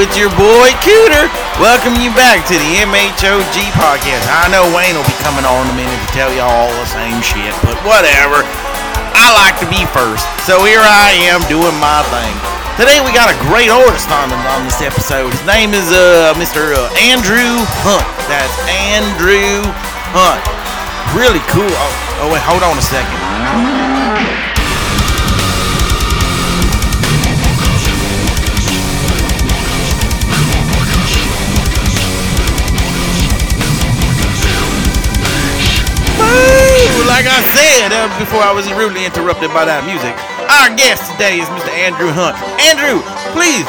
it's your boy Cooter. Welcome you back to the MHOG podcast. I know Wayne will be coming on in a minute to tell you all the same shit, but whatever. I like to be first, so here I am doing my thing. Today we got a great artist on, on this episode. His name is uh, Mr. Uh, Andrew Hunt. That's Andrew Hunt. Really cool. Oh, oh wait, hold on a second. Like I said uh, before I was rudely interrupted by that music, our guest today is Mr. Andrew Hunt. Andrew, please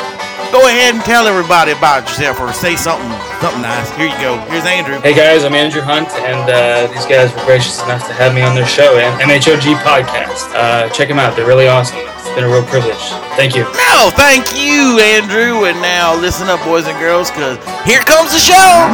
go ahead and tell everybody about yourself or say something something nice. Here you go. Here's Andrew. Hey guys, I'm Andrew Hunt, and uh, these guys were gracious enough to have me on their show, and MHOG podcast. Uh, check them out; they're really awesome. It's been a real privilege. Thank you. No, thank you, Andrew. And now listen up, boys and girls, because here comes the show.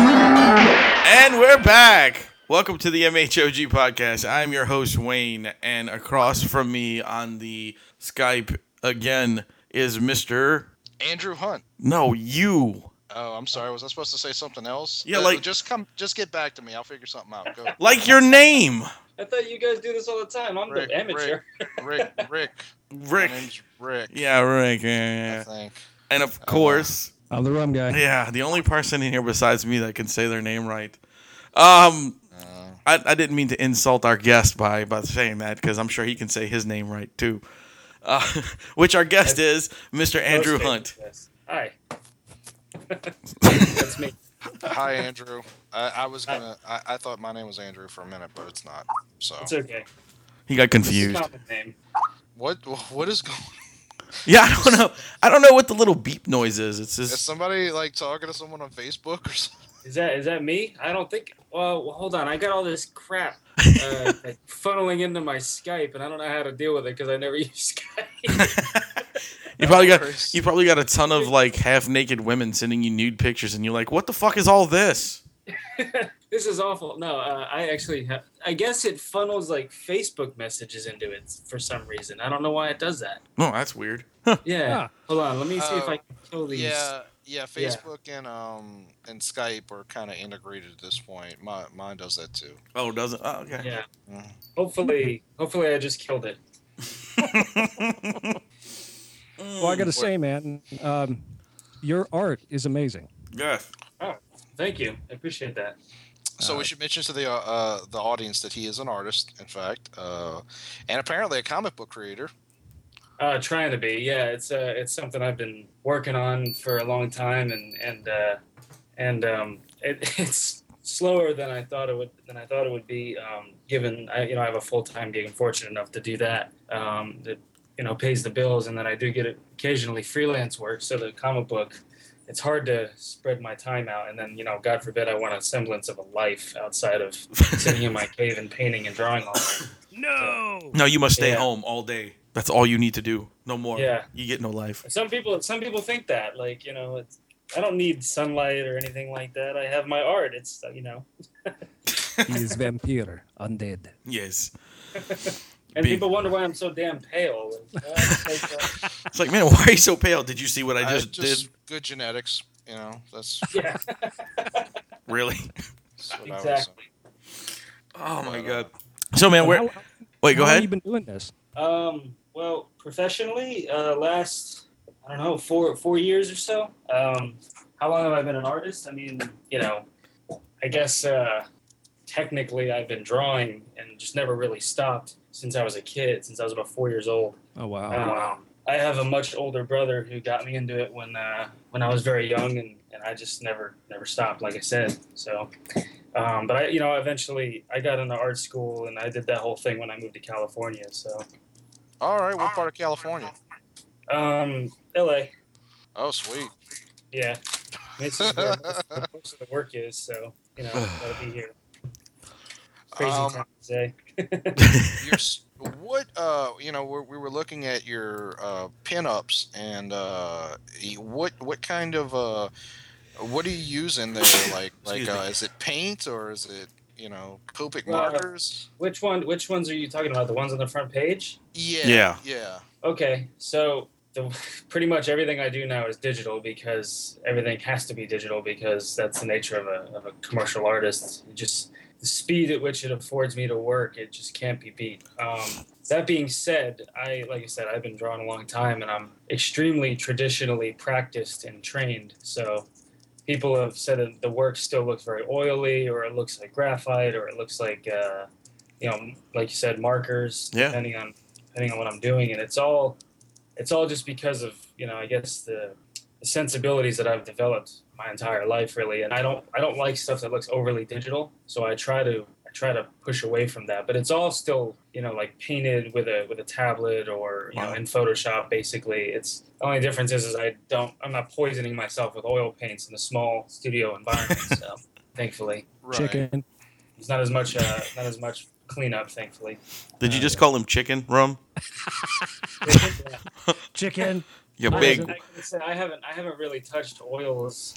And we're back. Welcome to the MHOG podcast. I'm your host, Wayne, and across from me on the Skype again is Mr. Andrew Hunt. No, you. Oh, I'm sorry. Was I supposed to say something else? Yeah, Uh, like- just come, just get back to me. I'll figure something out. Go, Like your name. I thought you guys do this all the time. I'm Rick, the amateur. Rick. Rick. Rick. My name's Rick. Yeah, Rick. Yeah, I yeah, yeah. think. And of course, I'm the rum guy. yeah, the only person in here besides me that can say their name right. Um, Uh, I, I didn't mean to insult our guest by by saying that because I'm sure he can say his name right too. Uh, which our guest is Mr. Andrew Most Hunt. famous, yes. Hi. That's me. hi, Andrew. I, I was gonna. I, I thought my name was Andrew for a minute, but it's not. So It's okay. He got confused. what? What is going? Yeah, I don't know. I don't know what the little beep noise is. It's Is somebody like talking to someone on Facebook or something? Is that is that me? I don't think. Well, well, hold on. I got all this crap uh, funneling into my Skype, and I don't know how to deal with it because I never use Skype. you probably got you probably got a ton of like half naked women sending you nude pictures, and you're like, what the fuck is all this? this is awful. No, uh, I actually have. I guess it funnels like Facebook messages into it for some reason. I don't know why it does that. Oh, that's weird. Yeah. Ah. Hold on. Let me see if Oh, I can kill these. Yeah, yeah. Yeah. Facebook and um and Skype are kind of integrated at this point. My mine does that too. Oh, doesn't? Oh, okay. Yeah. Mhm. Hopefully, hopefully I just killed it. Well, I got to say, man, um, your art is amazing. Yes. Thank you. I appreciate that. So Uh, we should mention to the uh, uh, the audience that he is an artist, in fact, uh, and apparently a comic book creator. Uh, trying to be. Yeah. It's uh, it's something I've been working on for a long time, and and uh, and um, it, it's slower than I thought it would than I thought it would be. Um, given I you know I have a full time gig. I'm fortunate enough to do that. Um, that you know pays the bills, and then I do get occasionally freelance work. So the comic book. It's hard to spread my time out, and then you know, God forbid, I want a semblance of a life outside of sitting in my cave and painting and drawing all day. No. No, you must stay Yeah. home all day. That's all you need to do. No more. Yeah. You get no life. Some people, some people think that, like you know, it's, I don't need sunlight or anything like that. I have my art. It's uh, you know, He is vampire, undead. Yes. and Big- people wonder why I'm so damn pale. It's, uh, like, uh, It's like, man, why are you so pale? Did you see what I Uh, just, did? good genetics. You know, that's, yeah, Really? that's what I was. exactly. Oh my god. So, man, where? Wait, go how long ahead. you been doing this? Um, well, professionally, uh, last I don't know four four years or so. Um, how long have I been an artist? I mean, you know, I guess uh, technically I've been drawing and just never really stopped since I was a kid, since I was about four years old. Oh wow. Um, I have a much older brother who got me into it when uh, when I was very young, and, and I just never never stopped. Like I said, so. Um, but I, you know, eventually I got into art school, and I did that whole thing when I moved to California. So, All right, what part of California? um, L.A. Oh, sweet. Yeah, this is where most, most of the work is. So, you know, gotta be here. Crazy Um, time to say. Your, s- what uh, you know, we're, we were looking at your uh, pinups, and uh, what what kind of uh, what are you using there? Like like uh, is it paint or is it you know Copic Uh, markers? Which one? Which ones are you talking about? The ones on the front page? Yeah, Yeah. yeah. Okay, so the pretty much everything I do now is digital because everything has to be digital because that's the nature of a, of a commercial artist. It just the speed at which it affords me to work, it just can't be beat. Um, that being said, I like I said, I've been drawing a long time, and I'm extremely traditionally practiced and trained. So people have said that the work still looks very oily, or it looks like graphite, or it looks like uh, you know, like you said, markers. Yeah. Depending on depending on what I'm doing, and it's all it's all just because of you know, I guess the, the sensibilities that I've developed my entire life, really. And I don't I don't like stuff that looks overly digital, so I try to try to push away from that. But it's all still you know like painted with a with a tablet or you know in Photoshop. Basically, it's the only difference is, is I don't I'm not poisoning myself with oil paints in a small studio environment. so thankfully, Right. Chicken. it's not as much uh, not as much cleanup. Thankfully, Did you just call him chicken rum? Chicken. You I big. haven't- I, say I haven't I haven't really touched oils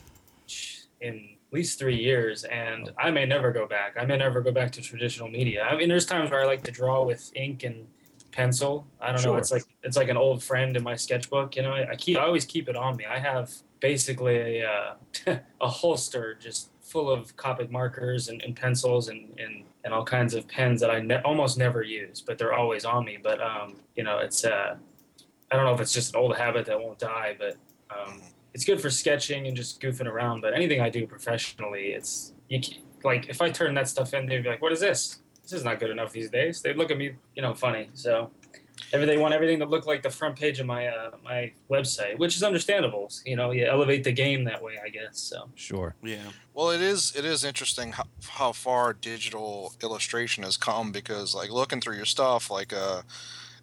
in at least three years, and I may never go back. I may never go back to traditional media. I mean, there's times where I like to draw with ink and pencil. I don't know. It's like it's like an old friend in my sketchbook. You know, I, I keep I always keep it on me. I have basically a uh, a holster just full of Copic markers and, and pencils and, and and all kinds of pens that I ne- almost never use, but they're always on me. But um, you know, it's uh, I don't know if it's just an old habit that won't die, but um, it's good for sketching and just goofing around. But anything I do professionally, it's you ca- like if I turn that stuff in, they'd be like, "What is this? This is not good enough these days." They look at me, you know, funny. So everything they want everything to look like the front page of my uh, my website, which is understandable. You know, you elevate the game that way, I guess. So Sure. Yeah. Well, it is it is interesting how, how far digital illustration has come because like looking through your stuff, like uh,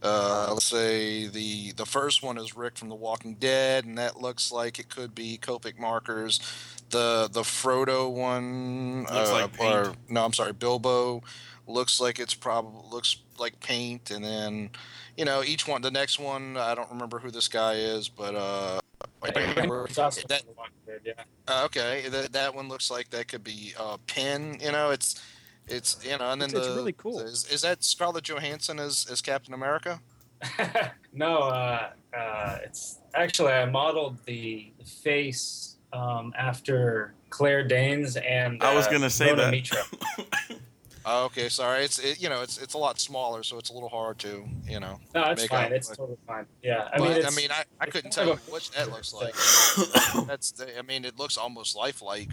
uh, let's say the the first one is Rick from The Walking Dead, and that looks like it could be Copic markers. The the Frodo one, Looks uh, like paint. or no, I'm sorry, Bilbo looks like it's probably looks like paint, and then you know each one. The next one, I don't remember who this guy is, but uh, I remember. It's that Dead, yeah. uh, okay, that that one looks like that could be uh, pen. You know, it's it's you know, and then It's- it's really cool. Is, is that Scarlett Johansson as as Captain America? no, uh, uh, it's actually I modeled the face um, after Claire Danes and I was uh, gonna say Rhona that. Mitra. Oh, okay, sorry. It's it, you know it's it's a lot smaller, so it's a little hard to you know. No, it's Make fine. out, It's but- totally fine. Yeah, I But, mean, I mean, I, I couldn't tell you of what that looks like. That's the, I mean, it looks almost lifelike.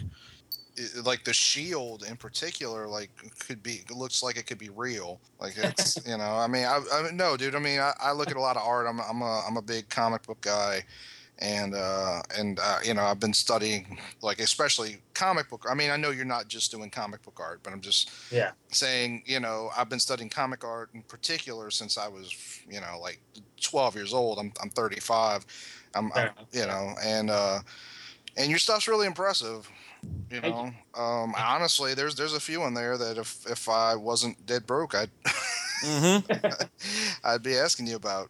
It, like the shield in particular, like could be looks like it could be real. Like it's you know, I mean, I, I mean, no, dude. I mean, I, I look at a lot of art. I'm I'm a I'm a big comic book guy, and uh and uh, you know I've been studying like especially comic book. I mean, I know you're not just doing comic book art, but I'm just yeah. saying, you know, I've been studying comic art in particular since I was, you know, like 12 years old. I'm, I'm 35. I'm, I'm you know, and, uh, and your stuff's really impressive. You know, um, honestly, there's, there's a few in there that if, if I wasn't dead broke, I'd, mm-hmm. I'd be asking you about.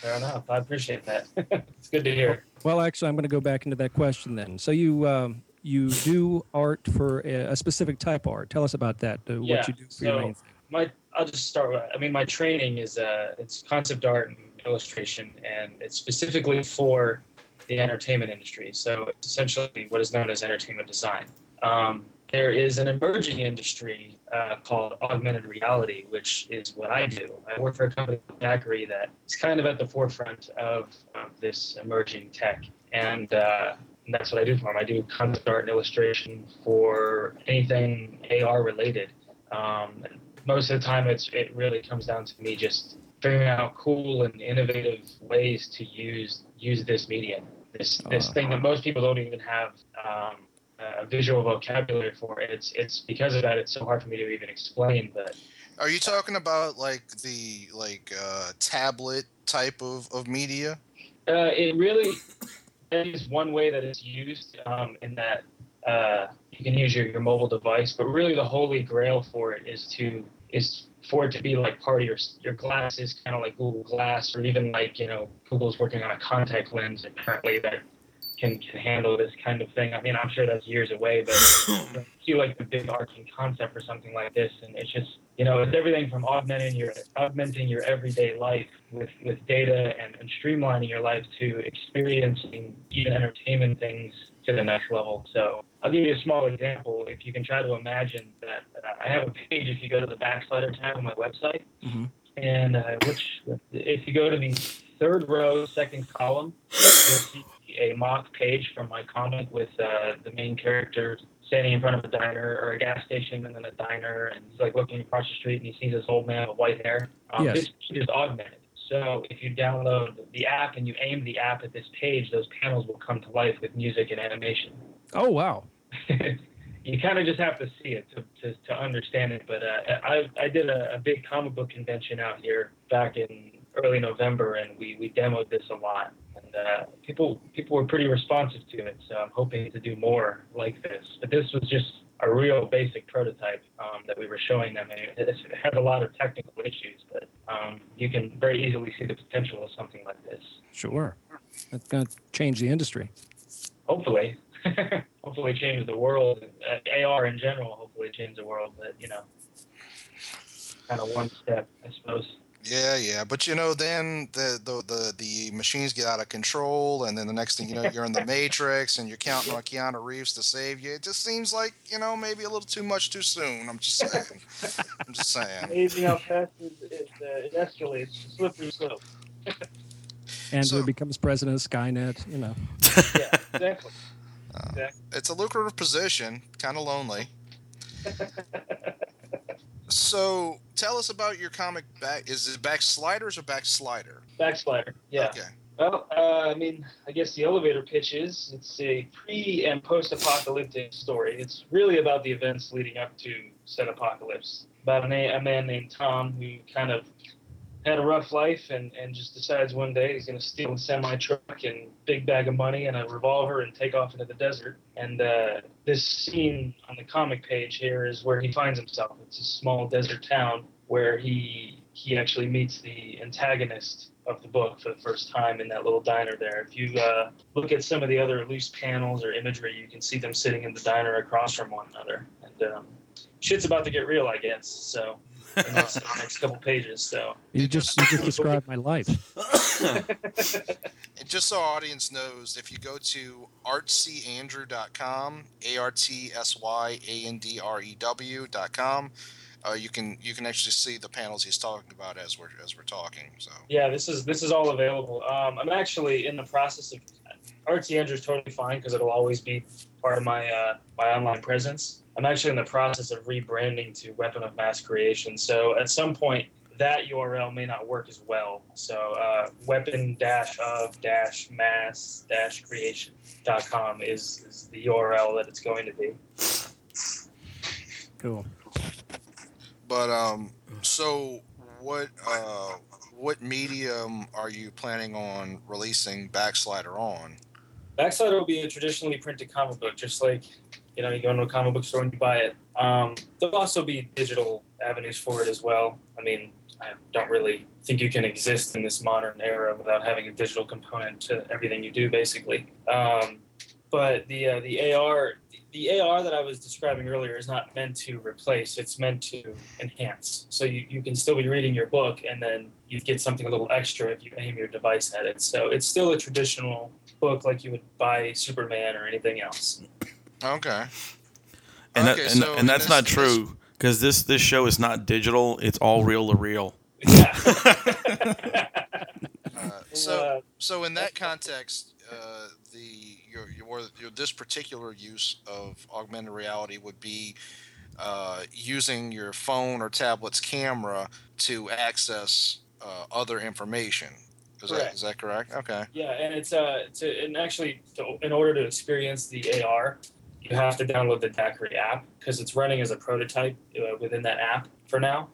Fair enough. I appreciate that. it's good to hear. Well, actually, I'm going to go back into that question then. So you um, you do art for a, a specific type of art. Tell us about that. Uh, Yeah, what you do for your so- main thing. My, I'll just start with. I mean, my training is uh, it's concept art and illustration, and it's specifically for the entertainment industry. So essentially what is known as entertainment design. Um, there is an emerging industry uh, called augmented reality, which is what I do. I work for a company called DAQRI that is kind of at the forefront of, of this emerging tech, and uh, and that's what I do for them. I do concept art and illustration for anything AR related. Um, most of the time, it's it really comes down to me just figuring out cool and innovative ways to use use this medium, this this Uh. thing that most people don't even have um, a visual vocabulary for. It's it's because of that. It's so hard for me to even explain. But Are you talking about like the, like, uh, tablet type of, of media? Uh, it really is one way that it's used um, in that uh, you can use your, your mobile device, but really the holy grail for it is to is for it to be like part of your your glasses, kind of like Google Glass, or even like you know Google's working on a contact lens apparently that can can handle this kind of thing. I mean, I'm sure that's years away, but you see like the big arcing concept for something like this, and it's just you know, it's everything from augmenting your augmenting your everyday life with, with data and, and streamlining your life to experiencing even entertainment things to the next level. So I'll give you a small example. If you can try to imagine that I have a page. If you go to the backslider tab on my website, Mhm. and uh, which if you go to the third row, second column, you'll see a mock page from my comic with uh, the main character standing in front of a diner or a gas station and then a diner and he's like looking across the street and he sees this old man with white hair. Um, Yes. This page is augmented. So if you download the app and you aim the app at this page, those panels will come to life with music and animation. Oh wow. you kind of just have to see it to, to, to understand it. But uh, I, I did a, a big comic book convention out here back in early November, and we, we demoed this a lot. And uh, people people were pretty responsive to it, so I'm hoping to do more like this. But this was just a real basic prototype um, that we were showing them. And it, it has a lot of technical issues, but um, you can very easily see the potential of something like this. Sure. That's going to change the industry. hopefully, hopefully change the world. Uh, AR in general, hopefully change the world. But you know, kind of one step, I suppose. Yeah, yeah, but you know, then the, the the the machines get out of control, and then the next thing you know, you're in the Matrix, and you're counting on Keanu Reeves to save you. It just seems like you know maybe a little too much too soon. I'm just saying. I'm just saying. Amazing how fast it, it, uh, it escalates, slippery slope. Andrew So- becomes president of Skynet. You know. Yeah, exactly. Uh, exactly. It's a lucrative position, kind of lonely. So, tell us about your comic back. Is it Backsliders or Backslider? Backslider. Yeah. Okay. Well, uh, I mean, I guess the elevator pitch is it's a pre and post apocalyptic story. It's really about the events leading up to said apocalypse. About a, a man named Tom who kind of had a rough life and, and just decides one day he's going to steal a semi truck and big bag of money and a revolver and take off into the desert. And uh, this scene on the comic page here is where he finds himself. It's a small desert town where he he actually meets the antagonist of the book for the first time in that little diner there. If you uh, look at some of the other loose panels or imagery, you can see them sitting in the diner across from one another. And um, shit's about to get real, I guess. So in the next, next couple pages. So You just you just described my life. And just so our audience knows, if you go to artsyandrew.com, A R T S Y A N D R E W.com, uh, you can you can actually see the panels he's talking about as we're as we're talking. So yeah, this is this is all available. Um, I'm actually in the process of Artsy Andrew's totally fine because it'll always be part of my uh, my online presence. I'm actually in the process of rebranding to Weapon of Mass Creation. So at some point, that URL may not work as well. So uh, weapon dash of dash mass dash creation dot com is, is the URL that it's going to be. Cool. But um, so what uh, what medium are you planning on releasing Backslider on? Backslider will be a traditionally printed comic book, just like you know you go into a comic book store and you buy it. Um, there'll also be digital avenues for it as well. I mean, I don't really think you can exist in this modern era without having a digital component to everything you do, basically. Um, but the uh, the AR the AR that I was describing earlier is not meant to replace; it's meant to enhance. So you, you can still be reading your book, and then you get something a little extra if you aim your device at it. So it's still a traditional book, like you would buy Superman or anything else. Okay. And, that, Okay, and, so and that's this- not true because this this show is not digital. It's all reel to reel. Yeah. Uh, so so in that context, uh, the your, your your this particular use of augmented reality would be uh, using your phone or tablet's camera to access uh, other information. Is that Correct. is that correct? Okay. Yeah, and it's uh, to, and actually, to, in order to experience the AR, you have to download the DAQRI app because it's running as a prototype uh, within that app for now.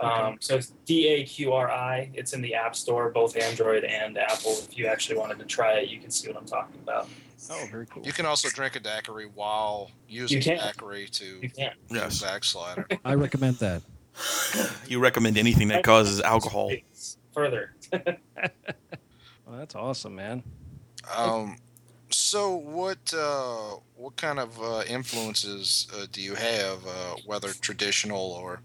Um, so it's D A Q R I. It's in the App Store, both Android and Apple. If you actually wanted to try it, you can see what I'm talking about. Oh, very cool. You can also drink a daiquiri while using can. DAQRI to You can. Yes. backslider. I recommend that. You recommend anything that causes alcohol. Further. Well, that's awesome, man. Um, so what uh, what kind of uh, influences uh, do you have, uh, whether traditional or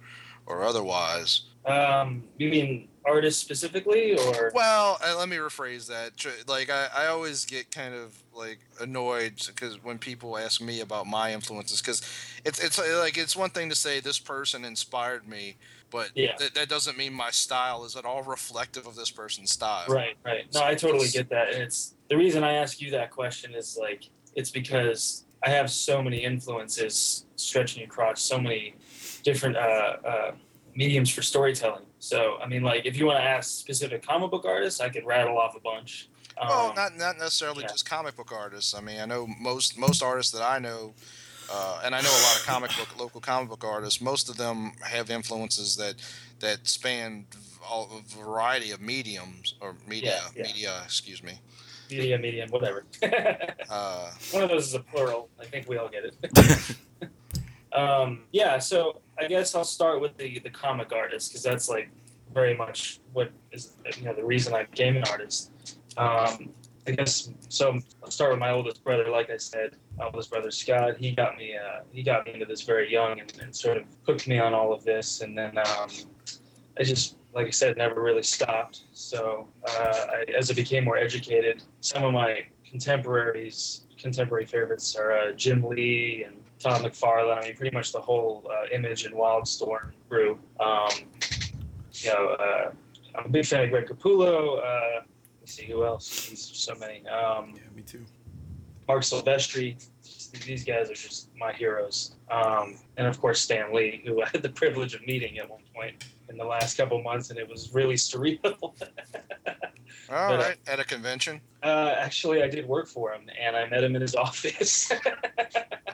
or otherwise. Um, you mean artists specifically, or Well, uh, let me rephrase that. Like I, I always get kind of like annoyed because when people ask me about my influences, because it's it's like it's one thing to say this person inspired me, but Yeah. that that doesn't mean my style is at all reflective of this person's style. right, right? No, I totally get that, and it's the reason I ask you that question is like it's because I have so many influences stretching across so many different uh, uh, mediums for storytelling. So, I mean, like if you want to ask specific comic book artists, I could rattle off a bunch. Um, Well, not not necessarily yeah. just comic book artists. I mean, I know most most artists that I know, uh, and I know a lot of comic book local comic book artists. Most of them have influences that that span all, a variety of mediums or media Yeah, yeah. media. Excuse me. media, medium, whatever. Uh, One of those is a plural. I think we all get it. um, yeah, so I guess I'll start with the the comic artist because that's like very much what is you know the reason I became an artist. Um, I guess so. I'll start with my oldest brother. Like I said, my oldest brother Scott. He got me. Uh, he got me into this very young and, and sort of hooked me on all of this. And then um, I just, like I said, never really stopped. So uh, I, as I became more educated, some of my contemporaries, contemporary favorites are uh, Jim Lee and Todd McFarlane. I mean, pretty much the whole uh, Image and Wildstorm crew. Um, you know, uh, I'm a big fan of Greg Capullo. Uh, let's see who else. He's so many. Um, Yeah, me too. Marc Silvestri. These guys are just my heroes. Um, and of course, Stan Lee, who I had the privilege of meeting at one point in the last couple months, and it was really surreal. all But, uh, right, at a convention. uh, actually, I did work for him, and I met him in his office.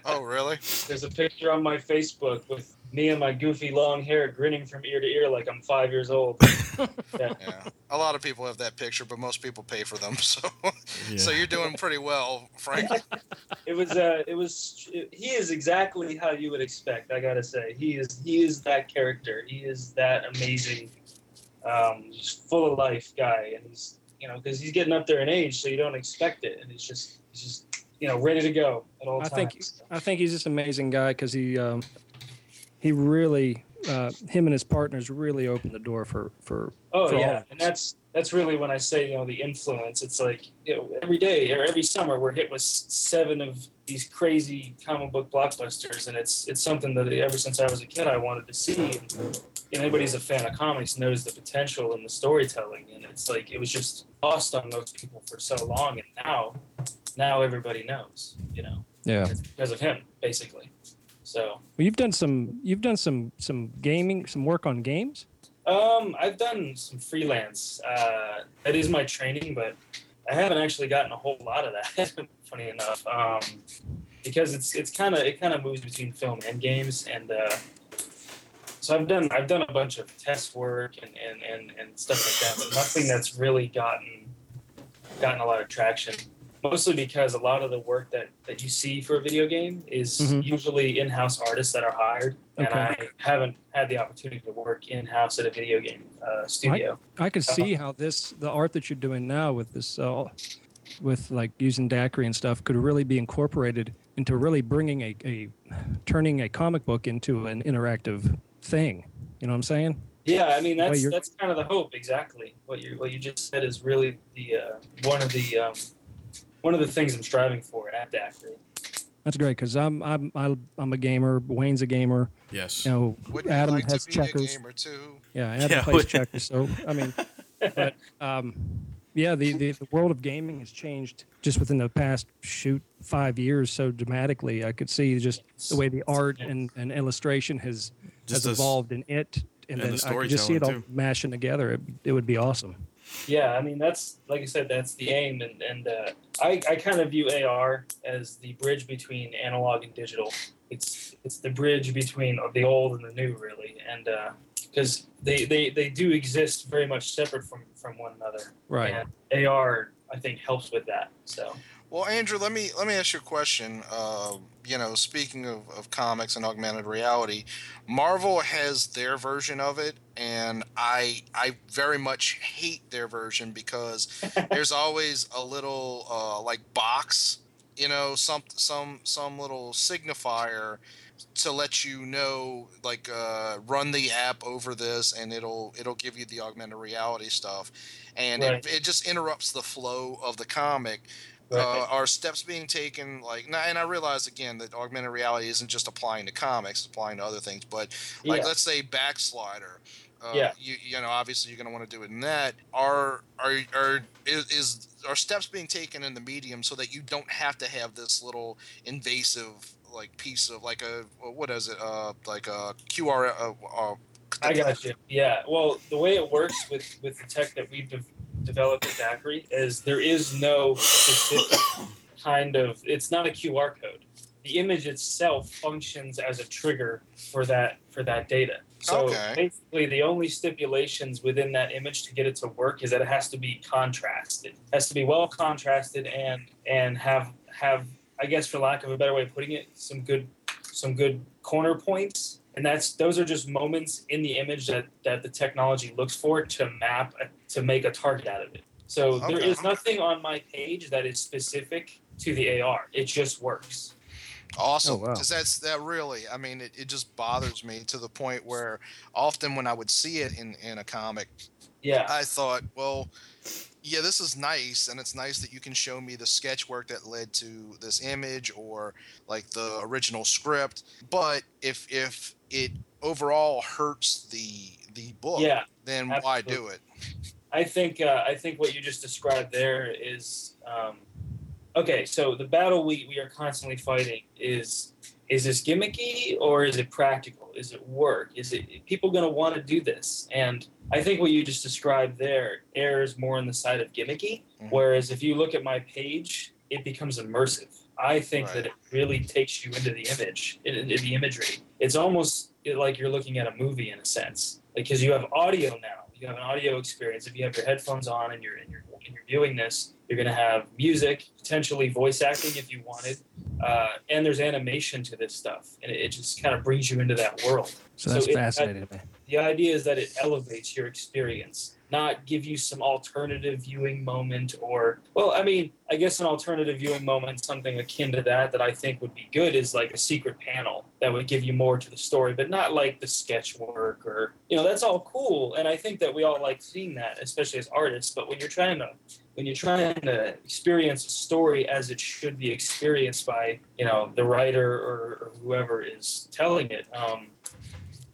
Oh, really? There's a picture on my Facebook with me and my goofy long hair grinning from ear to ear like I'm five years old. Yeah. A lot of people have that picture, but most people pay for them. So, so you're doing pretty well, Frank. it was uh it was he is exactly how you would expect i gotta say he is he is that character he is that amazing um just full of life guy and he's you know because he's getting up there in age so you don't expect it and he's just he's just you know ready to go at all I times think- I think he's just an amazing guy because he um, he really uh, him and his partners really opened the door for for oh for yeah. and that's that's really when i say you know the influence. It's like you know every day or every summer we're hit with seven of these crazy comic book blockbusters. And it's it's something that ever since i was a kid i wanted to see. And you anybody who's a fan of comics knows the potential in the storytelling. And it's like it was just lost on most people for so long. And now now everybody knows you know? Yeah. because of him basically so Well, you've done some you've done some some gaming some work on games. Um, I've done some freelance. Uh, that is my training, but I haven't actually gotten a whole lot of that. funny enough, um, because it's it's kind of it kind of moves between film and games, and uh, so I've done I've done a bunch of test work and and, and, and stuff like that, but nothing that's really gotten gotten a lot of traction. Mostly because a lot of the work that, that you see for a video game is Mhm. usually in-house artists that are hired, and Okay. I haven't had the opportunity to work in-house at a video game uh, studio. I could see how this the art that you're doing now with this uh, with like using DAQRI and stuff could really be incorporated into really bringing a, a turning a comic book into an interactive thing. You know what I'm saying? Yeah, I mean that's that's kind of the hope. Exactly what you what you just said is really the uh, one of the um, one of the things I'm striving for at DAQRI. That's great because I'm I'm I'm I'm a gamer. Wayne's a gamer. Yes. You know, Wouldn't Adam you like has to be a checkers. gamer too? Yeah, Adam Yeah, plays checkers. So I mean, but um, yeah, the, the the world of gaming has changed just within the past shoot five years so dramatically. I could see just the way the art and, and illustration has Just has as- evolved in it, and, and then the I could just see it all storytelling, mashing together. It, it would be awesome. Yeah, I mean that's like I said, that's the aim, and and uh, I I kind of view AR as the bridge between analog and digital. It's it's the bridge between the old and the new, really, and because they, they they do exist very much separate from from one another. Right. And AR I think helps with that. So Well, Andrew, let me let me ask you a question. Uh, you know, speaking of, of comics and augmented reality, Marvel has their version of it, and I I very much hate their version because there's always a little uh, like box, you know, some some some little signifier to let you know like uh, run the app over this and it'll it'll give you the augmented reality stuff and Right. it, it just interrupts the flow of the comic uh, are steps being taken like and i realize again that augmented reality isn't just applying to comics it's applying to other things but like Yeah. let's say backslider uh, Yeah. you, you know obviously you're going to want to do it in that are are are is, is are steps being taken in the medium so that you don't have to have this little invasive like piece of like a what is it uh like a qr uh, uh, I got you. Yeah. Well, the way it works with with the tech that we've de- developed at DAQRI is there is no specific kind of. It's not a QR code. The image itself functions as a trigger for that for that data. So Okay. basically, the only stipulations within that image to get it to work is that it has to be contrasted. It has to be well contrasted and and have have I guess for lack of a better way of putting it, some good some good corner points and that's those are just moments in the image that that the technology looks for to map to make a target out of it so there Okay. is nothing on my page that is specific to the ar it just works Awesome, Oh, wow. because that's that really. I mean, it, it just bothers me to the point where often when I would see it in in a comic, yeah I thought, well, yeah, this is nice, and it's nice that you can show me the sketch work that led to this image or like the original script. But if if it overall hurts the the book, yeah then why do it? I think uh, I think what you just described there is um, okay. So the battle we, we are constantly fighting is is this gimmicky or is it practical? Is it work? Is it people going to want to do this? And I think what you just described there errs more on the side of gimmicky. Mhm. Whereas if you look at my page, it becomes immersive. I think Right. that it really takes you into the image, into the imagery. It's almost like you're looking at a movie in a sense, because you have audio now. You have an audio experience. If you have your headphones on and you're and you're, and you're viewing this, you're going to have music, potentially voice acting if you wanted, uh, and there's animation to this stuff, and it, it just kind of brings you into that world. So that's So fascinating to me. The idea is that it elevates your experience, not give you some alternative viewing moment or, well, I mean, I guess an alternative viewing moment, something akin to that, that I think would be good is like a secret panel that would give you more to the story, but not like the sketch work or, you know, that's all cool. And I think that we all like seeing that, especially as artists. But when you're trying to, when you're trying to experience a story as it should be experienced by, you know, the writer or, or whoever is telling it, um,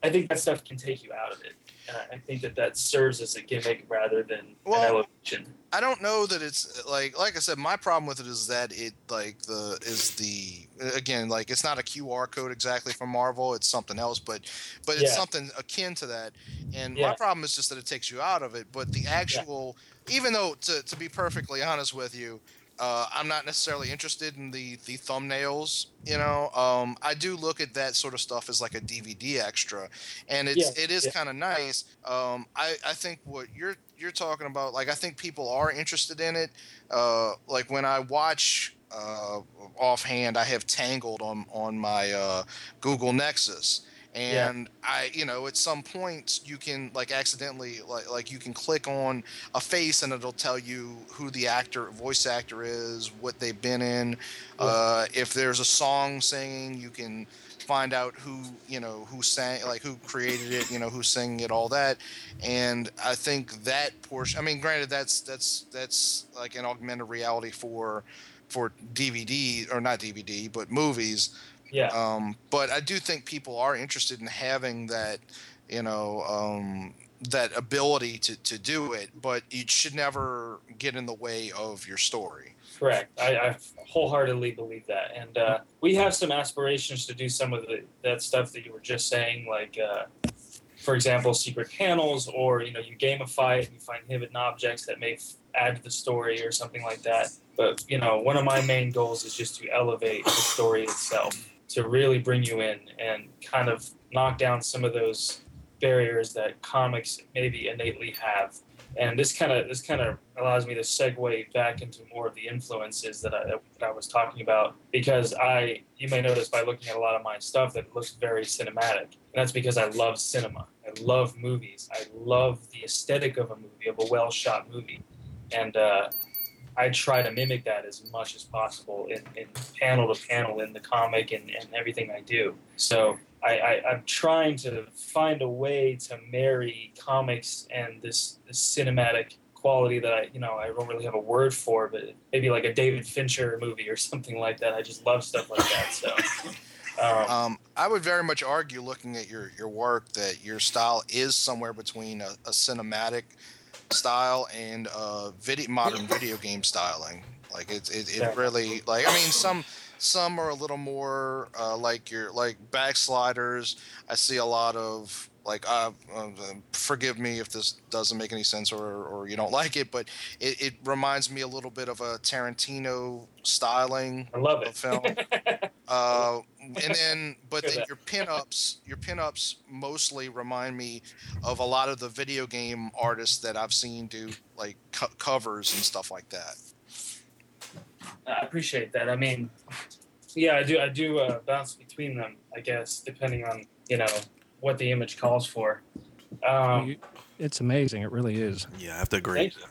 I think that stuff can take you out of it. And I- think that that serves as a gimmick rather than Well, an elevation. I don't know that it's like like I said. My problem with it is that it like the is the again like it's not a QR code exactly from Marvel. It's something else, but but it's Yeah. something akin to that. And my problem is just that it takes you out of it. But the actual, even though to to be perfectly honest with you. Uh, I'm not necessarily interested in the the thumbnails. You know, um, I do look at that sort of stuff as like a DVD extra, and it's Yeah, it is yeah. kind of nice. Um, I I think what you're you're talking about, like I think people are interested in it. Uh, like when I watch uh, offhand, I have Tangled on on my uh, Google Nexus, Yeah. and I you know at some point you can like accidentally like like you can click on a face and it'll tell you who the actor voice actor is, what they've been in. Uh, if there's a song singing, you can find out who you know who sang like who created it you know who's singing it all that and i think that portion i mean granted that's that's that's like an augmented reality for for dvd or not dvd but movies Yeah. um, but I do think people are interested in having that, you know, um, that ability to, to do it, but it should never get in the way of your story. Correct. I, I wholeheartedly believe that, and uh, we have some aspirations to do some of the, that stuff that you were just saying, like, uh, for example, secret panels, or you know, you gamify it and you find hidden objects that may f- add to the story or something like that. But you know, one of my main goals is just to elevate the story itself, to really bring you in and kind of knock down some of those barriers that comics maybe innately have. And this kind of this kind of allows me to segue back into more of the influences that I, that I was talking about because I you may notice by looking at a lot of my stuff that it looks very cinematic and that's because I love cinema. I love movies. I love the aesthetic of a movie of a well shot movie. And uh, I try to mimic that as much as possible in, in panel to panel in the comic and, and everything I do. So I, I, I'm trying to find a way to marry comics and this, this cinematic quality that I, you know, I don't really have a word for, but maybe like a David Fincher movie or something like that. I just love stuff like that. So, um, Um, I would very much argue, looking at your, your work, that your style is somewhere between a, a cinematic style and uh, video, modern video game styling. Like it, it, it really like I mean some some are a little more uh, like your like backsliders. I see a lot of like uh, uh, forgive me if this doesn't make any sense or, or you don't like it, but it, it reminds me a little bit of a Tarantino styling I love it. film. Uh, and then, but then your pinups, your pinups mostly remind me of a lot of the video game artists that I've seen do like co- covers and stuff like that. I appreciate that. I mean, yeah, I do. I do uh, bounce between them, I guess, depending on you know what the image calls for. Um, it's amazing. It really is. Yeah, I have to agree. thank you.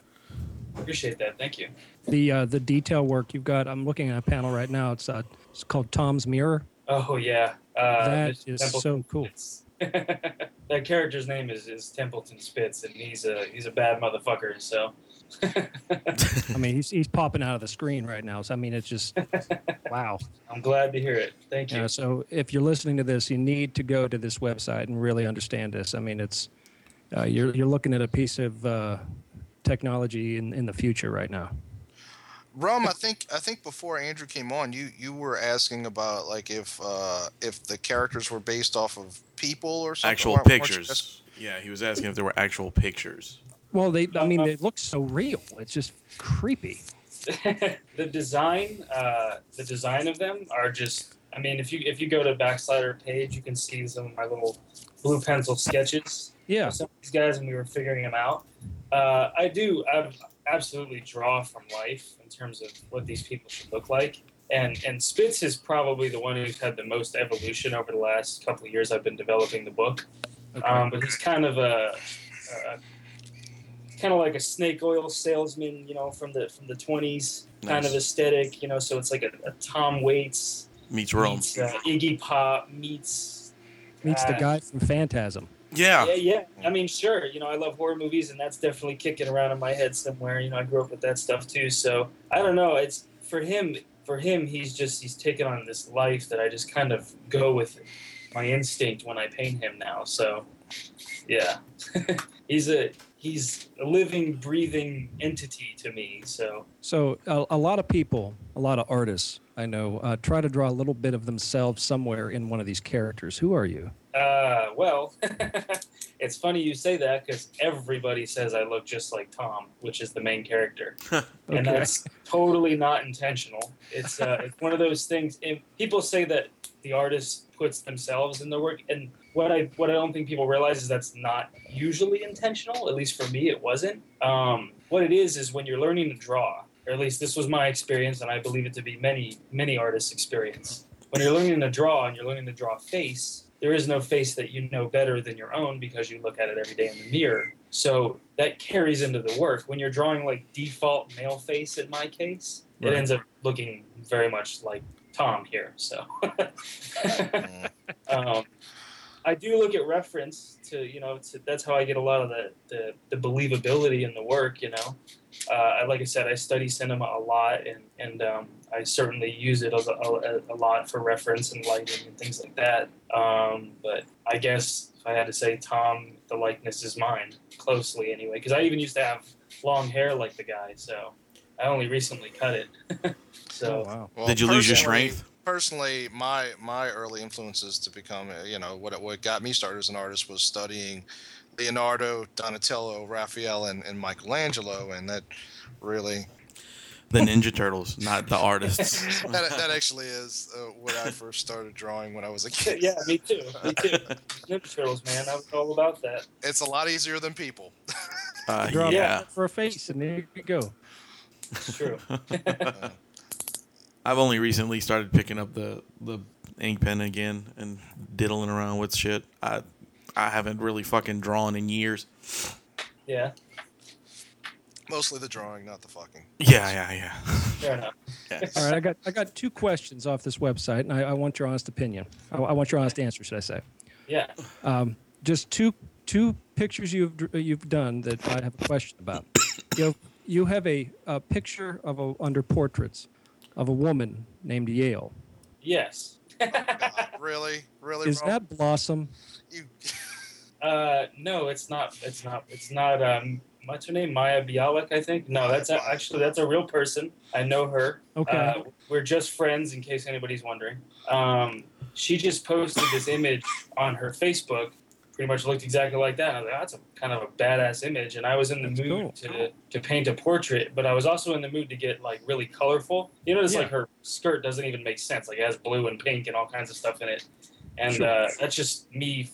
Appreciate that. Thank you. The uh, the detail work you've got. I'm looking at a panel right now. It's uh, it's called Tom's Mirror. Oh yeah, uh, That Mr. is Templeton so cool. That character's name is, is Templeton Spitz, and he's a he's a bad motherfucker. So I mean, he's he's popping out of the screen right now. So I mean, it's just wow. I'm glad to hear it. Thank You you. know, so if you're listening to this, you need to go to this website and really understand this. I mean, it's uh, you're you're looking at a piece of uh, technology in, in the future right now. Rum, I think I think before Andrew came on, you you were asking about like if uh, if the characters were based off of people or something. Actual Weren't- weren't you pictures. Yeah, he was asking if there were actual pictures. Well, they I mean, they look so real. It's just creepy. the design, uh, the design of them are just. I mean, if you if you go to Backslider page, you can see some of my little blue pencil sketches Yeah. some of these guys, and we were figuring them out. Uh, I do. I absolutely draw from life in terms of what these people should look like. And and Spitz is probably the one who's had the most evolution over the last couple of years. I've been developing the book. Okay. Um, but he's kind of a, a kind of like a snake oil salesman, you know, from the from the twenties kind of aesthetic, you know. So it's like a, a Tom Waits Meets Rome. meets uh, Iggy Pop meets. Meets the uh, guy from Phantasm. Yeah. Yeah, yeah. I mean, sure. You know, I love horror movies, and that's definitely kicking around in my head somewhere. You know, I grew up with that stuff too. So I don't know. It's for him. For him, he's just he's taken on this life that I just kind of go with my instinct when I paint him now. So, yeah, he's a he's a living, breathing entity to me. So So a, a lot of people, a lot of artists I know, uh, try to draw a little bit of themselves somewhere in one of these characters. Who are you? Uh, well, it's funny you say that because everybody says I look just like Tom, which is the main character, and Okay. that's totally not intentional. It's uh, it's one of those things. If people say that the artist puts themselves in the work, and what I what I don't think people realize is that's not usually intentional. At least for me, it wasn't. Um, what it is is when you're learning to draw, or at least this was my experience, and I believe it to be many many artists' experience. When you're learning to draw and you're learning to draw a face, there is no face that you know better than your own because you look at it every day in the mirror. So that carries into the work. When you're drawing like default male face, in my case, Right. it ends up looking very much like Tom here. So Mm. um, I do look at reference to you know to, that's how I get a lot of the, the, the believability in the work. You know, uh, I- like I said, I study cinema a lot, and and um, I certainly use it a, a, a lot for reference and lighting and things like that. Um, but I guess if I had to say Tom, the likeness is mine closely anyway, because I even used to have long hair like the guy, so I only recently cut it. so. oh, wow. Well, Did you lose your personally- strength? Personally, my my early influences to become, uh, you know, what what got me started as an artist was studying Leonardo, Donatello, Raphael, and, and Michelangelo, and that really The Ninja Turtles, not the artists. that, that actually is uh, what I first started drawing when I was a kid. yeah, me too. Me too. Ninja Turtles, man. I was all about that. It's a lot easier than people. Uh, Draw yeah. for a face, and there you go. It's true. I've only recently started picking up the the ink pen again and diddling around with shit. I I haven't really fucking drawn in years. yeah. Mostly the drawing, not the fucking. Yeah, yeah, yeah. Fair enough. Yes. All right, I got I got two questions off this website, and I, I want your honest opinion. I, I want your honest answer, should I say? Yeah. Um, just two two pictures you've you've done that I have a question about. You have, you have a, a picture of a under portraits of a woman named Yale. Yes. God, really, really. Is Rob? that Blossom? You, Uh, no, it's not. It's not. It's not. Um, what's her name? Mayim Bialik, I think. No, that's a, actually that's a real person. I know her. Okay. Uh, we're just friends, in case anybody's wondering. Um, she just posted this image on her Facebook. Pretty much looked exactly like that. I was like, that's a kind of a badass image, and I was in the That's mood cool. to to paint a portrait, but I was also in the mood to get like really colorful. You notice Yeah. like her skirt doesn't even make sense. Like it has blue and pink and all kinds of stuff in it, and Sure. uh, that's just me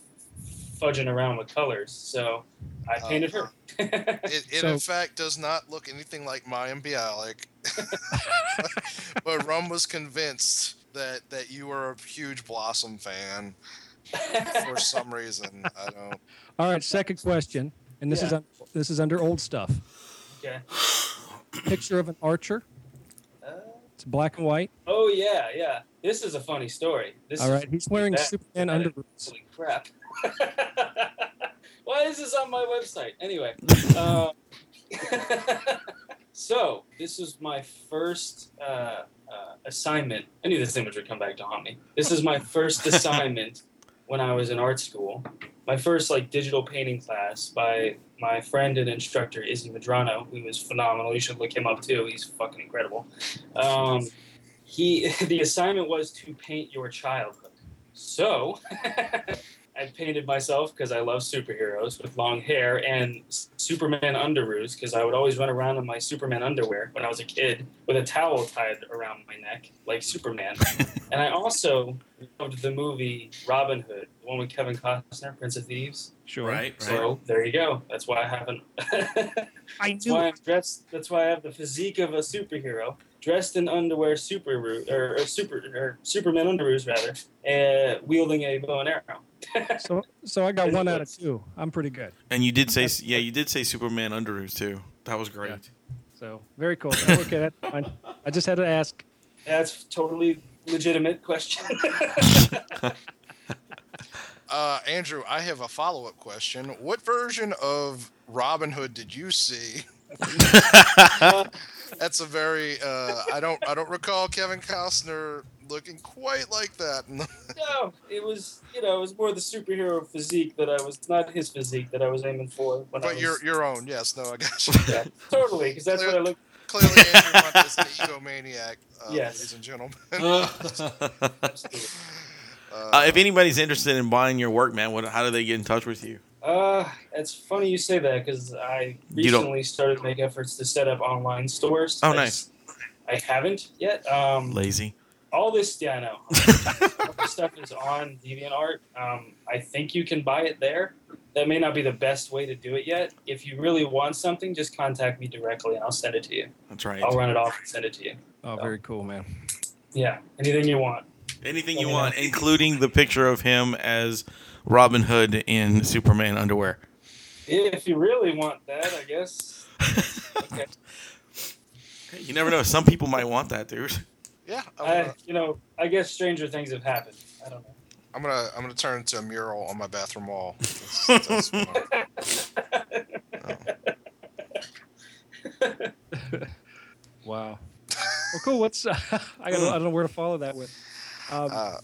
fudging around with colors. So I Uh, painted her. it, it So- in fact does not look anything like Mayim Bialik. but Rum was convinced that that you were a huge Blossom fan for some reason. I don't. All right. Second question, and this is un, this is under old stuff. okay. Picture of an archer. Uh, It's black and white. oh yeah, yeah. This is a funny story. This All is right. He's wearing that- Superman that- underboots. Holy crap! Why is this on my website? Anyway, um, so this was my first uh, uh, assignment. I knew this image would come back to haunt me. This is my first assignment when I was in art school. My first like digital painting class by my friend and instructor Izzy Medrano, who is phenomenal. You should look him up too. He's fucking incredible. Um, he the assignment was to paint your childhood. So I painted myself because I love superheroes with long hair and Superman underoos because I would always run around in my Superman underwear when I was a kid with a towel tied around my neck like Superman. and I also loved the movie Robin Hood, the one with Kevin Costner, Prince of Thieves. Sure. Right, right. So there you go. That's why I haven't. I That's why I'm dressed. That's why I have the physique of a superhero, dressed in underwear, super or, or super or Superman underoos rather, uh, wielding a bow and arrow. So so I got one out of two. I'm pretty good. And you did say, yeah, you did say Superman underoos too. That was great. Yeah. So very cool. Okay, that's fine. I just had to ask. That's totally legitimate question. Uh, Andrew, I have a follow up question. What version of Robin Hood did you see? That's a very uh, I don't I don't recall Kevin Costner looking quite like that. no, it was you know it was more the superhero physique that I was not his physique that I was aiming for when I but was. your your own, yes, no, I got you. yeah, totally because that's what I look. Clearly, Andrew Hunt is an egomaniac, uh, Yes. ladies and gentlemen. Absolutely. Uh, if anybody's interested in buying your work, man, what, how do they get in touch with you? Uh, it's funny you say that because I recently started to make efforts to set up online stores. Oh, I nice. just- I haven't yet. Um, Lazy. all this, yeah, I know. all this stuff is on DeviantArt. Um, I think you can buy it there. That may not be the best way to do it yet. If you really want something, just contact me directly and I'll send it to you. That's right. I'll run it off and send it to you. Oh, very cool, man. Yeah, anything you want. Anything Let you want, know. including the picture of him as Robin Hood in Superman underwear. If you really want that, I guess. Okay. You never know. Some people might want that, dude. yeah, I'm I, you know, I guess stranger things have happened. I don't know. I'm gonna I'm gonna turn into a mural on my bathroom wall. That's, that's what I'm- Wow. Well, cool. What's uh, I got? I don't know where to follow that with. Um, uh,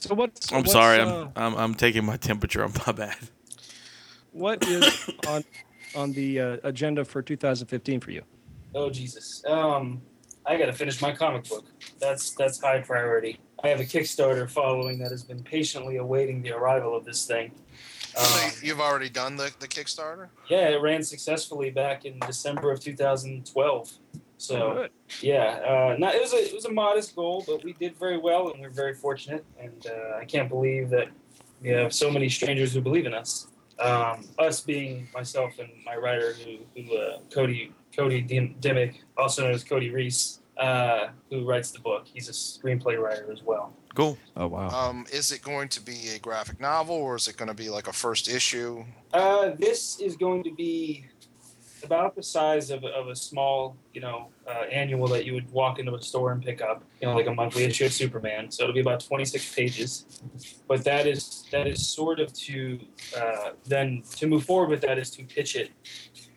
so what's? I'm what's, sorry. uh, I'm, I'm I'm taking my temperature. I'm my bad. what is on on the uh, agenda for 2015 for you? Oh Jesus. Um, I gotta finish my comic book. That's that's high priority. I have a Kickstarter following that has been patiently awaiting the arrival of this thing. Um, so you've already done the, the Kickstarter? yeah, it ran successfully back in December of 2012. So Good. yeah, uh, not, it was a it was a modest goal, but we did very well, and we're very fortunate. And uh, I can't believe that we have so many strangers who believe in us. Um, us being myself and my writer, who, who uh, Cody Cody Dim- Dimmick, also known as Cody Reese, uh, who writes the book. He's a screenplay writer as well. Cool. Oh wow. Um, is it going to be a graphic novel or is it going to be like a first issue? Uh, this is going to be about the size of, of a small, you know, uh, annual that you would walk into a store and pick up, you know, like a monthly issue of Superman. So it'll be about 26 pages. But that is that is sort of to uh, then to move forward with that is to pitch it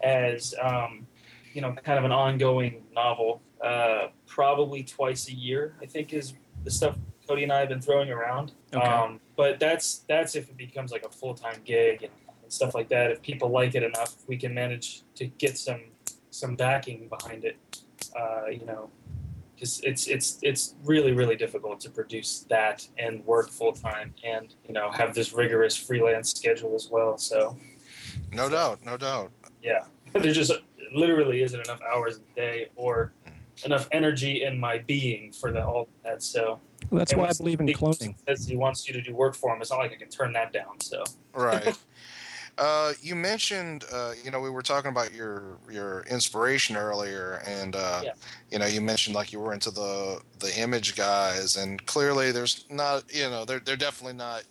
as um, you know, kind of an ongoing novel. Uh, probably twice a year, I think, is the stuff Cody and I have been throwing around. Okay. Um, but that's that's if it becomes like a full time gig and, and stuff like that. If people like it enough, we can manage to get some some backing behind it. Uh, you know, because it's it's it's really really difficult to produce that and work full time and you know have this rigorous freelance schedule as well. So No doubt, no doubt. yeah, there just literally isn't enough hours a day or enough energy in my being for the all that. So Well, that's and why I believe in he cloning. Says he wants you to do work for him. It's not like I can turn that down. So Right. Uh, you mentioned, uh, you know, we were talking about your your inspiration earlier, and uh, Yeah. you know, you mentioned like you were into the the image guys, and clearly there's not, you know, they're they're definitely not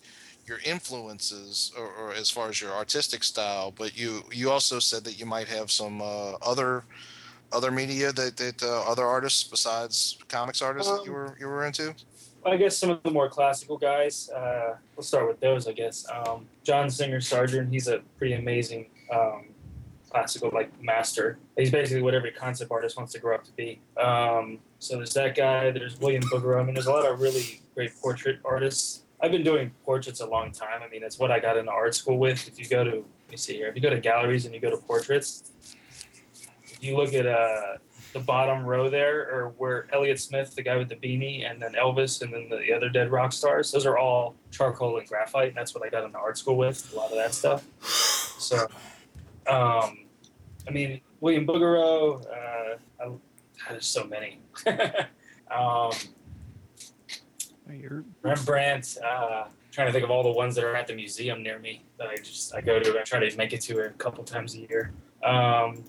your influences or, or as far as your artistic style, but you you also said that you might have some uh, other other media that that uh, other artists besides comics artists that you Um, were you were into. I guess some of the more classical guys. Uh, we'll start with those. I guess um, John Singer Sargent. He's a pretty amazing um, classical like master. He's basically what every concept artist wants to grow up to be. Um, so there's that guy. There's William Bouguereau. I mean, there's a lot of really great portrait artists. I've been doing portraits a long time. I mean, it's what I got into art school with. If you go to, let me see here. If you go to galleries and you go to portraits, if you look at uh, the bottom row there, or where Elliott Smith, the guy with the beanie, and then Elvis, and then the other dead rock stars. Those are all charcoal and graphite. And that's what I got into art school with. A lot of that stuff. So, um, I mean, William Bouguereau. Uh, I, there's so many. um, You're, Rembrandt. Uh, trying to think of all the ones that are at the museum near me that I just I go to. I try to make it to a couple times a year. Um,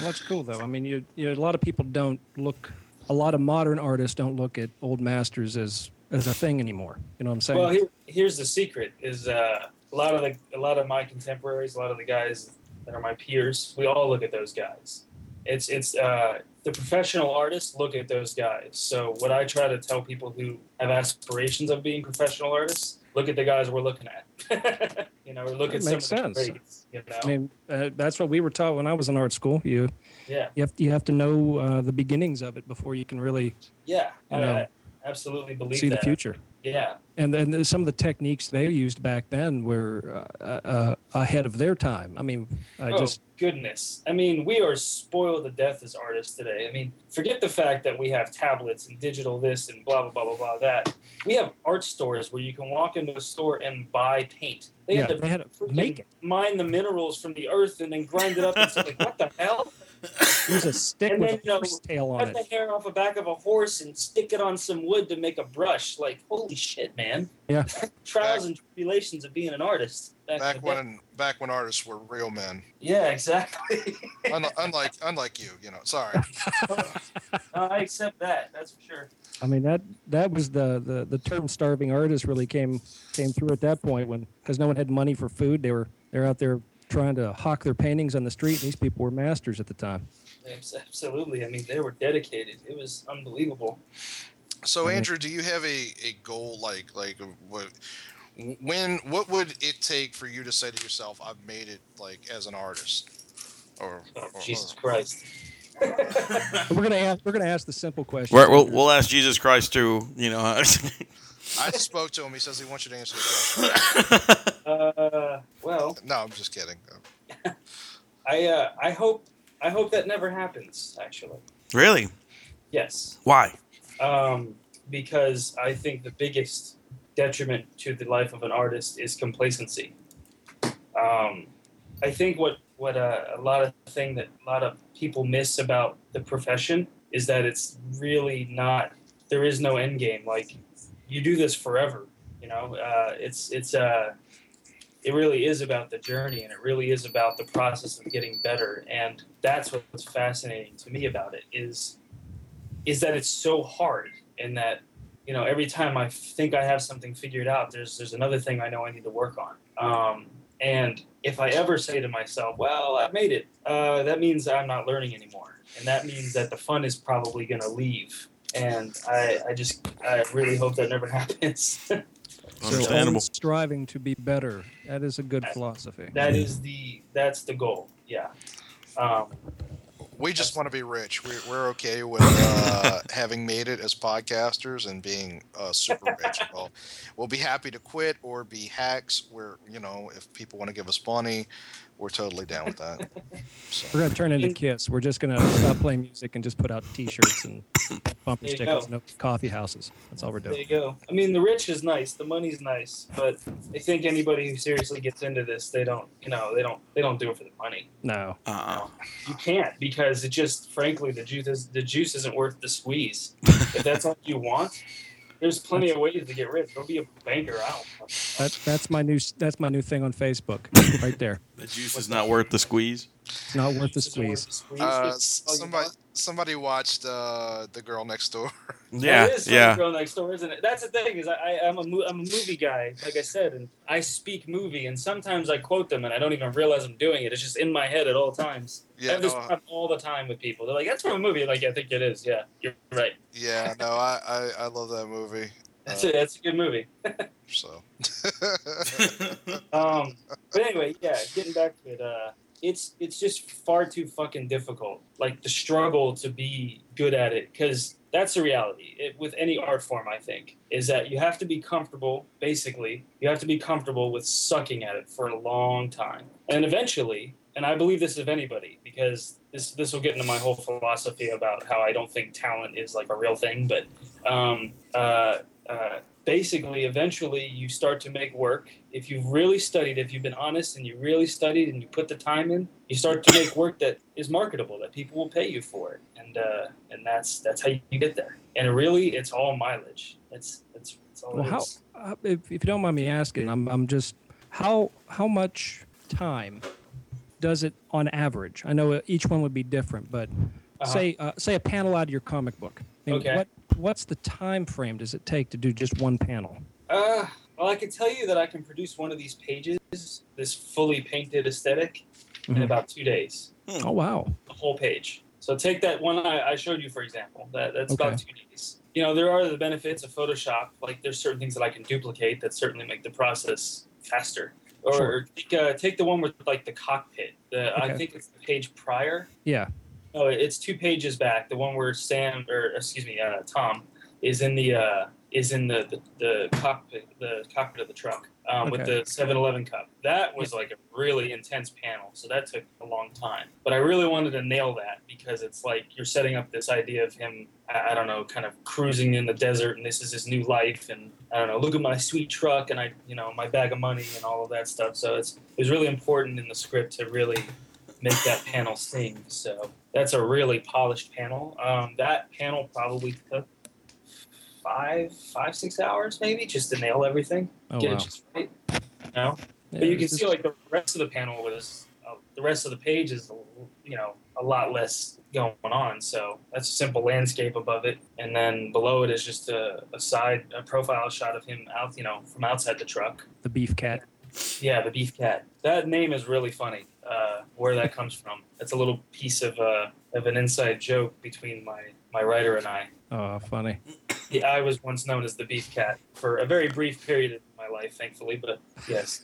well, that's cool though. I mean, you, you a lot of people don't look. A lot of modern artists don't look at old masters as as a thing anymore. You know what I'm saying? Well, here, here's the secret: is uh, a lot of the a lot of my contemporaries, a lot of the guys that are my peers, we all look at those guys. It's it's uh, the professional artists look at those guys. So what I try to tell people who have aspirations of being professional artists, look at the guys we're looking at. you know, look That at some makes of the sense. greats, You know, I mean, uh, that's what we were taught when I was in art school. You yeah, you have you have to know uh, the beginnings of it before you can really yeah, You know, absolutely believe that. see that. the future. Yeah, And then some of the techniques they used back then were uh, uh, ahead of their time. I mean, I oh just goodness! I mean, we are spoiled to death as artists today. I mean, forget the fact that we have tablets and digital this and blah blah blah blah blah that. We have art stores where you can walk into a store and buy paint. They yeah, had to they had to make it. mine the minerals from the earth and then grind it up and say, like, what the hell? Use a stick And with then, a you know, horse tail on Cut it. the hair off the back of a horse and stick it on some wood to make a brush. Like, holy shit, man! Yeah. Trials and tribulations of being an artist. Back, Back the day. when back when artists were real men, Yeah, exactly. unlike unlike, unlike you, you know. Sorry. I accept that. That's for sure. I mean that that was the, the the term starving artist really came came through at that point when because no one had money for food. They were they're out there trying to hawk their paintings on the street. And these people were masters at the time. Absolutely. I mean, they were dedicated. It was unbelievable. So. Andrew, do you have a, a goal like like what when what would it take for you to say to yourself, I've made it like as an artist? Or, Oh, or- Jesus or- Christ. We're gonna ask we're gonna ask the simple question. We're, we'll, we'll ask Jesus Christ too. You know. I spoke to him. He says he wants you to answer the question. uh, well, No, I'm just kidding. I uh, I hope I hope that never happens. Actually, really? yes. Why? um, because I think the biggest detriment to the life of an artist is complacency. Um, I think what what uh, a lot of thing that a lot of people miss about the profession is that it's really not. There is no end game. Like you do this forever. You know, uh, it's it's uh, it really is about the journey, and it really is about the process of getting better. And that's what's fascinating to me about it is is that it's so hard and that you know every time i think i have something figured out there's there's another thing i know i need to work on um, And if I ever say to myself, "Well, I made it," uh, that means I'm not learning anymore, and that means that the fun is probably going to leave. And I, I just, I really hope that never happens. So Understandable. always striving to be better. That is a good philosophy. that is the, that's the goal. Yeah. Um, We just want to be rich. We're, we're okay with uh, having made it as podcasters and being uh, super rich. Well, we'll be happy to quit or be hacks. We're, you know, if people want to give us money, we're totally down with that. We're gonna turn into Kiss. We're just gonna stop playing music and just put out T-shirts and bumper There you stickers go. and coffee houses. That's all we're doing. There doing. you go. I mean, the rich is nice, the money's nice, but I think anybody who seriously gets into this, they don't, you know, they don't, they don't do it for the money. No, Uh-uh. You can't because it just, frankly, the juice is the juice isn't worth the squeeze. if that's all you want, there's plenty of ways to get rich. Don't be a banker. I don't. know. that's my new that's my new thing on Facebook. Right there. The juice is not worth the squeeze. It's not worth the Juice isn't worth squeeze. uh, That's all you somebody want. Somebody watched uh, the girl next door. Yeah, That is yeah. Girl next door, isn't it? That's the thing is I, I I'm a mo- I'm a movie guy, like I said, and I speak movie, and sometimes I quote them, and I don't even realize I'm doing it. It's just in my head at all times. I Yeah, have this no, all the time with people. They're like, "That's from a movie." Like, I think it is. Yeah, you're right. yeah, no, I, I, I love that movie. That's Uh, it. That's a good movie. So, Um, but anyway, yeah, getting back to it, uh, it's it's just far too fucking difficult. Like the struggle to be good at it, because that's the reality it, with any art form. I think is that you have to be comfortable. Basically, you have to be comfortable with sucking at it for a long time, and eventually. And I believe this of anybody because this this will get into my whole philosophy about how I don't think talent is like a real thing, but um, uh, uh, basically, eventually, you start to make work. If you've really studied, if you've been honest and you really studied and you put the time in, you start to make work that is marketable, that people will pay you for it, and uh, and that's that's how you get there. And really, it's all mileage. That's that's, that's all Well, how uh, if, if you don't mind me asking, I'm I'm just how how much time does it on average? I know each one would be different, but Uh-huh. say uh, say a panel out of your comic book. I mean, Okay. What what's the time frame does it take to do just one panel? Uh, well, I can tell you that I can produce one of these pages, this fully painted aesthetic, in Mhm. about two days. Oh wow. the whole page. So take that one I, I showed you, for example. That that's about two days. You know, there are the benefits of Photoshop. Like there's certain things that I can duplicate that certainly make the process faster. Or, Sure. take, uh, take the one with like the cockpit. The I think it's the page prior. Yeah. No, it's two pages back. The one where Sam or excuse me, uh, Tom is in the uh, is in the, the, the cockpit the cockpit of the truck um, with the 7-Eleven cup. That was like a really intense panel, so that took a long time. But I really wanted to nail that because it's like you're setting up this idea of him. I, I don't know, kind of cruising in the desert, and this is his new life, and I don't know, look at my sweet truck, and I, you know, my bag of money, and all of that stuff. So it's it was really important in the script to really make that panel sing. So that's a really polished panel. Um, that panel probably took five, five, six hours maybe just to nail everything, Oh get wow. it just right. You know, Yeah, but you can it's see like the rest of the panel was uh, the rest of the page is you know a lot less going on. So that's a simple landscape above it, and then below it is just a, a side a profile shot of him out you know from outside the truck. the beef cat. Yeah, the beef cat. That name is really funny. Uh, where that comes from? It's a little piece of uh, of an inside joke between my my writer and I. Oh, funny. Yeah, I was once known as the beef cat for a very brief period of my life, thankfully. But yes,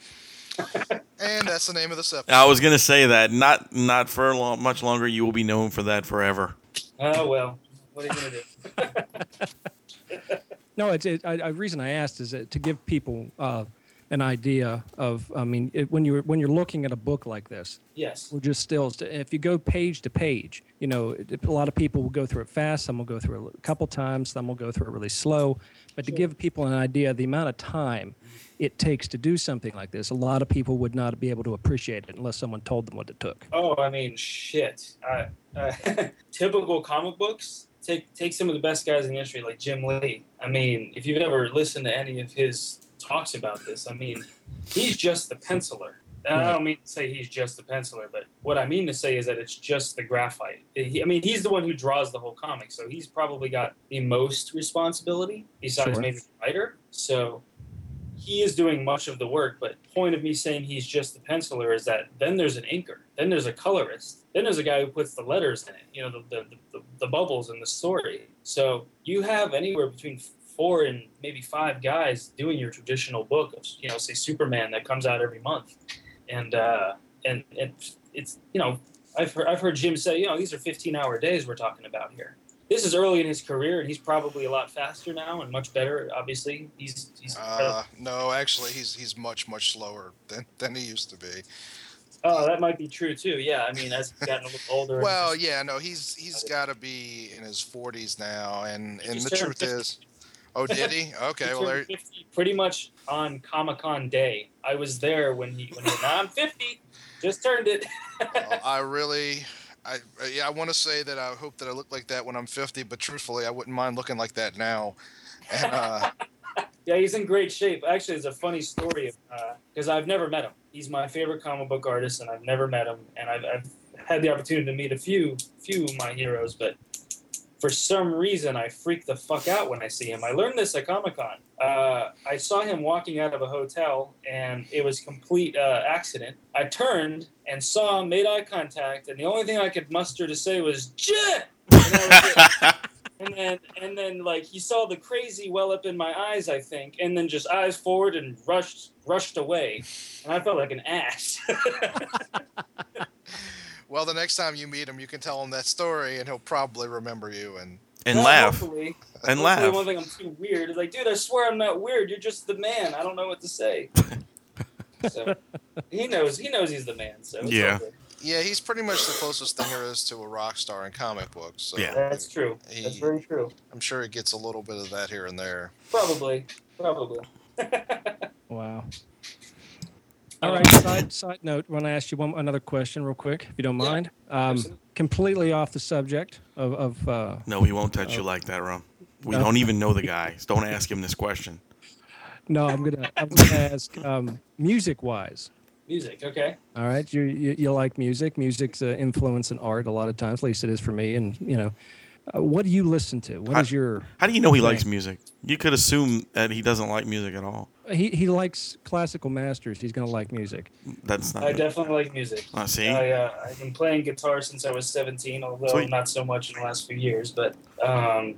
and that's the name of the episode. I was gonna say that. Not not for long, much longer. You will be known for that forever. oh well. What are you gonna do? No, it's it, I, I reason I asked is that to give people uh, an idea of. I mean, it, when you're when you're looking at a book like this, yes. we're just stills. If you go page to page, you know, it, a lot of people will go through it fast. Some will go through it a couple times. Some will go through it really slow. But to give people an idea of the amount of time it takes to do something like this, a lot of people would not be able to appreciate it unless someone told them what it took. Oh, I mean, shit. Uh, uh, typical comic books take take some of the best guys in the industry, like Jim Lee. I mean, if you've ever listened to any of his talks about this, I mean, he's just the penciler. And I don't mean to say he's just the penciler, but what I mean to say is that it's just the graphite. He, I mean, he's the one who draws the whole comic, so he's probably got the most responsibility besides Sure. maybe the writer. So he is doing much of the work. But point of me saying he's just the penciler is that then there's an inker, then there's a colorist, then there's a guy who puts the letters in it. You know, the the, the, the bubbles in the story. So you have anywhere between four and maybe five guys doing your traditional book of you know say Superman that comes out every month, and uh, and and it's you know I've heard, I've heard Jim say you know these are 15 hour days we're talking about here. This is early in his career, and he's probably a lot faster now and much better. Obviously, he's he's. Uh, no, actually, he's he's much much slower than than he used to be. Oh, that might be true too. Yeah, I mean, as he's gotten a little older. Well, yeah, no, he's he's got to be in his 40s now, and and the truth 50. is, oh, did he? Okay, well, there. pretty much on Comic Con day, I was there when he when he. Now I'm 50. Just turned it. well, I really, I yeah, I want to say that I hope that I look like that when I'm 50, but truthfully, I wouldn't mind looking like that now. And uh, yeah, he's in great shape. Actually, it's a funny story because uh, I've never met him. He's my favorite comic book artist, and I've never met him. And I've, I've had the opportunity to meet a few few of my heroes, but for some reason I freak the fuck out when I see him. I learned this at Comic Con. Uh, I saw him walking out of a hotel, and it was complete uh, accident. I turned and saw him, made eye contact, and the only thing I could muster to say was "Jit." And, then, and then, like he saw the crazy well up in my eyes, I think, and then just eyes forward and rushed, rushed away, and I felt like an ass. Well, the next time you meet him, you can tell him that story, and he'll probably remember you and and well, laugh hopefully, and hopefully laugh. One thing I'm too weird is like, dude, I swear I'm not weird. You're just the man. I don't know what to say. so he knows. He knows he's the man. So yeah. Yeah, he's pretty much the closest thing there is to a rock star in comic books. So yeah, that's true. He, that's very true. I'm sure he gets a little bit of that here and there. Probably, probably. wow. All right. Side side note. Want to ask you one another question, real quick, if you don't mind. Um, completely off the subject of. of uh, no, he won't touch uh, you like that, Rum. We no. don't even know the guy. So don't ask him this question. No, I'm gonna. I'm gonna ask. Um, music wise. Music. Okay. All right. You, you you like music? Music's an influence in art a lot of times. At least it is for me. And you know, uh, what do you listen to? What how, is your? How do you know he thing? likes music? You could assume that he doesn't like music at all. He he likes classical masters. He's gonna like music. That's not. I definitely like music. I uh, see. I, uh, I've been playing guitar since I was 17, although Sweet. not so much in the last few years. But um,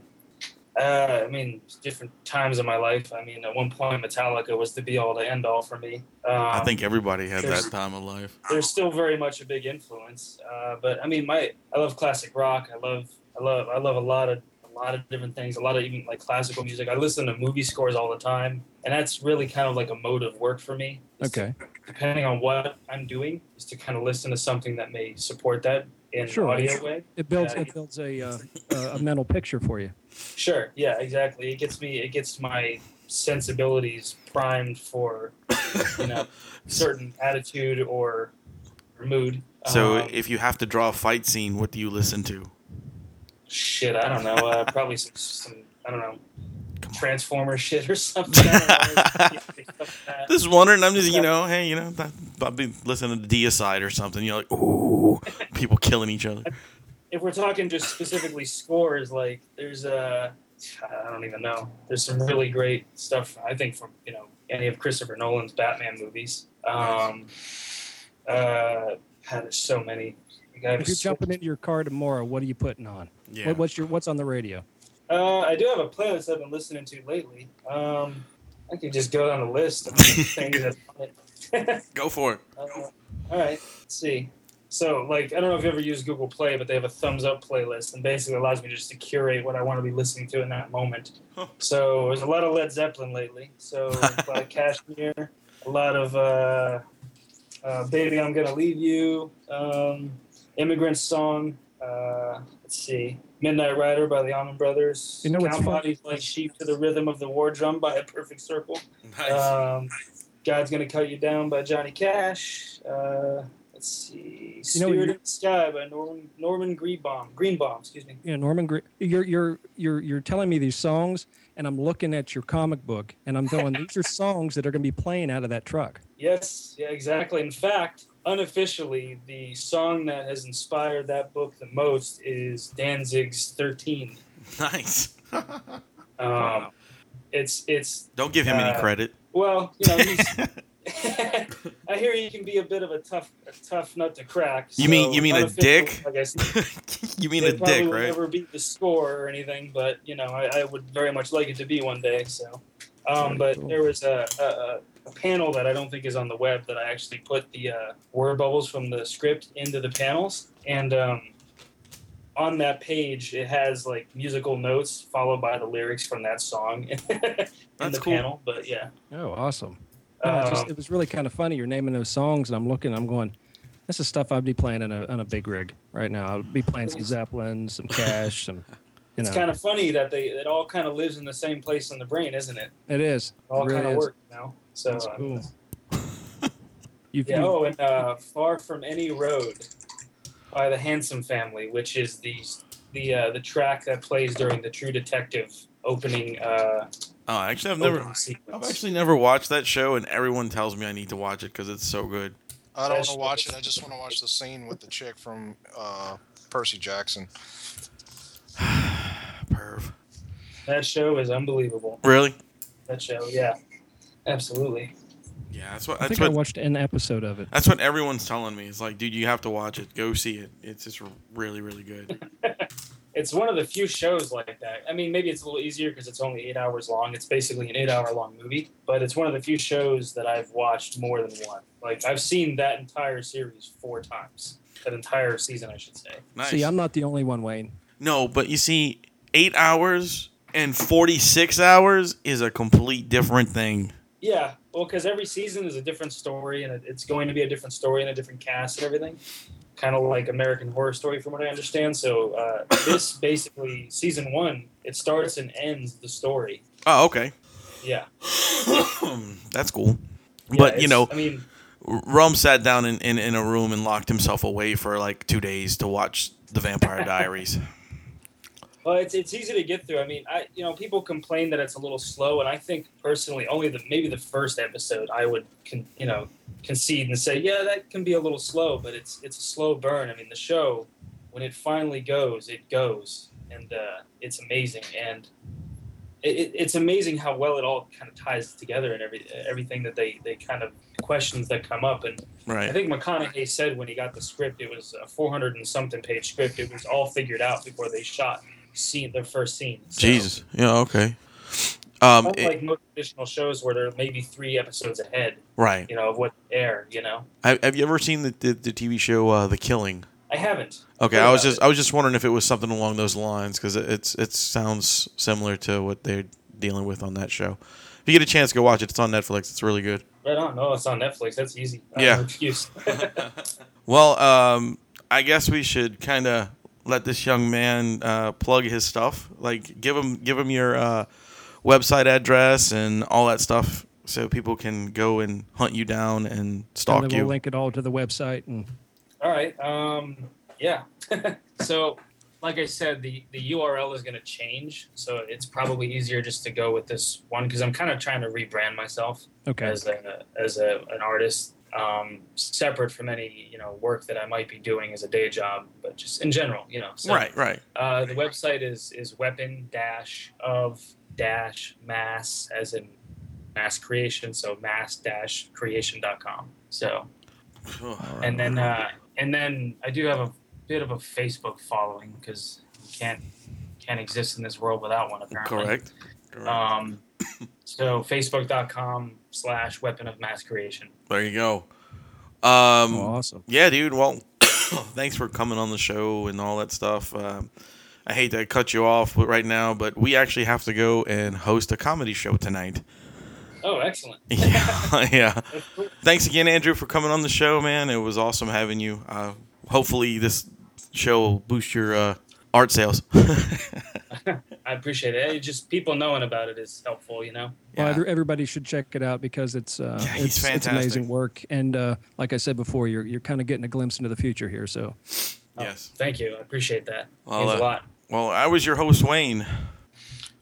uh, I mean, different times in my life. I mean, at one point, Metallica was the be all to end all for me. Um, I think everybody had that time of life. There's still very much a big influence, uh, but I mean, my I love classic rock. I love I love I love a lot of a lot of different things. A lot of even like classical music. I listen to movie scores all the time, and that's really kind of like a mode of work for me. Okay. depending on what I'm doing, is to kind of listen to something that may support that in sure. audio way. It builds it builds a uh, a mental picture for you. Sure. Yeah. Exactly. It gets me. It gets my sensibilities primed for you know certain attitude or mood. So um, if you have to draw a fight scene, what do you listen to? Shit, I don't know. Uh, probably some, some, I don't know, Transformer shit or something. just wondering. I'm just, you know, hey, you know, I'll be listening to Deicide or something. You're like, ooh, people killing each other. If we're talking just specifically scores, like there's a, I don't even know. There's some really great stuff. I think from you know any of Christopher Nolan's Batman movies. Um, uh, God, there's so many. If you're jumping into your car tomorrow, what are you putting on? Yeah. What, what's your What's on the radio? Uh, I do have a playlist I've been listening to lately. Um, I could just go down the list of things Go for it. Uh, all right. Let's see. So, like, I don't know if you ever use Google Play, but they have a thumbs up playlist, and basically allows me just to curate what I want to be listening to in that moment. Huh. So, there's a lot of Led Zeppelin lately. So, a lot of Kashmir, a lot of uh, uh, "Baby, I'm Gonna Leave You," um, "Immigrant Song." Uh, let's see. Midnight Rider by the Allman Brothers. You know what's Count Bodies like sheep to the rhythm of the war drum by a perfect circle. Nice. Um, God's Gonna Cut You Down by Johnny Cash. Uh, let's see. You Spirit know, in the Sky by Norman Norman Greenbaum. Greenbaum, excuse me. Yeah, Norman. Gre- you're you're you're you're telling me these songs, and I'm looking at your comic book, and I'm going, these are songs that are going to be playing out of that truck. Yes. Yeah. Exactly. In fact, unofficially, the song that has inspired that book the most is Danzig's 13. Nice. um, it's it's. Don't give him uh, any credit. Well, you know, he's, I hear he can be a bit of a tough, a tough nut to crack. You mean- you mean a dick? I guess you mean they a probably dick, will right? Never beat the score or anything, but you know, I, I would very much like it to be one day. So, um, but there was a, a, a panel that I don't think is on the web that I actually put the uh, word bubbles from the script into the panels, and um, on that page it has like musical notes followed by the lyrics from that song in That's the cool. panel. But yeah, Oh, awesome. Yeah, it, just, Um, it was really kind of funny. You're naming those songs, and I'm looking. I'm going. This is stuff I'd be playing in a on a big rig right now. I'd be playing some Zeppelin, some Cash, some. You know, it's kind of funny that they it all kind of lives in the same place in the brain, isn't it? it is. It all It really kind of is. works now. So That's uh, cool. You've, Yeah. Oh, and uh, "Far from Any Road" by the Handsome Family, which is the the uh, the track that plays during the True Detective opening. Uh, Oh, actually, I've never. opening I've actually never watched that show, and everyone tells me I need to watch it because it's so good. I don't want to watch it. I just want to watch the scene with the chick from uh, Percy Jackson. Perv. that show is unbelievable. Really? That show, yeah, absolutely. Yeah, that's what. I That's think I watched an episode of it. That's what everyone's telling me. It's like, dude, you have to watch it. Go see it. It's just really, really good. It's one of the few shows like that. I mean, maybe it's a little easier because it's only eight hours long. It's basically an eight-hour-long movie, but it's one of the few shows that I've watched more than one. Like I've seen that entire series four times. That entire season, I should say. Nice. See, I'm not the only one, Wayne. No, but you see, eight hours and forty-six hours is a complete different thing. Yeah, well, because every season is a different story, and it's going to be a different story and a different cast and everything. Kind of like American Horror Story, from what I understand. So uh, this basically season one, it starts and ends the story. Oh, okay. Yeah, That's cool. Yeah, But you know, I mean, Rum sat down in, in, in a room and locked himself away for like two days to watch The Vampire Diaries. Well, it's it's easy to get through. I mean, I you know people complain that it's a little slow, and I think personally, only the maybe the first episode I would con, you know concede and say, yeah, that can be a little slow, but it's it's a slow burn. I mean, the show when it finally goes, it goes, and uh, it's amazing, and it, it, it's amazing how well it all kind of ties together and every everything that they they kind of questions that come up and I think McConaughey said when he got the script, it was a 400 and something page script. It was all figured out before they shot scene their first scene. So, Jesus. Yeah. Okay. Um. it- Unlike most traditional shows where they're maybe three episodes ahead, right. you know, of what air. You know, Have, have you ever seen the, the, the TV show uh, The Killing? I haven't. Okay, I was just it. I was just wondering if it was something along those lines because it, it's it sounds similar to what they're dealing with on that show. If you get a chance, go watch it. It's on Netflix. It's really good. Right on. No, it's on Netflix. That's easy. Yeah. excuse. Well, um, I guess we should kind of let this young man uh, plug his stuff. Like, give him give him your uh, website address and all that stuff, so people can go and hunt you down and And stalk then you. we'll link it all to the website. And All right. Um, yeah. so, like I said, the, the URL is going to change. So it's probably easier just to go with this one because I'm kind of trying to rebrand myself. okay, as a as a an artist, um, separate from any you know work that I might be doing as a day job, but just in general, you know. So, right, right. Uh, the website is is weapon dash of dash mass as in mass creation, so mass dash creation.com. So and then uh, and then I do have a bit of a Facebook following because you can't can't exist in this world without one apparently. Correct. Correct. Um, so facebook.com slash weapon of mass creation. there you go. Um, oh, awesome. Yeah, dude. Well, thanks for coming on the show and all that stuff. Um, I hate to cut you off right now, but we actually have to go and host a comedy show tonight. Oh, excellent. Yeah, yeah. Cool. Thanks again, Andrew, for coming on the show, man. It was awesome having you. Uh, hopefully, this show will boost your uh, art sales. I appreciate it. It Just people knowing about it is helpful, you know. Yeah. every- everybody should check it out because it's uh, Yeah, he's it's, it's amazing work. And uh, like I said before, you're you're kind of getting a glimpse into the future here. So Oh, Yes. Thank you. I appreciate that. Well, Means uh, a lot. Well, I was your host, Wayne.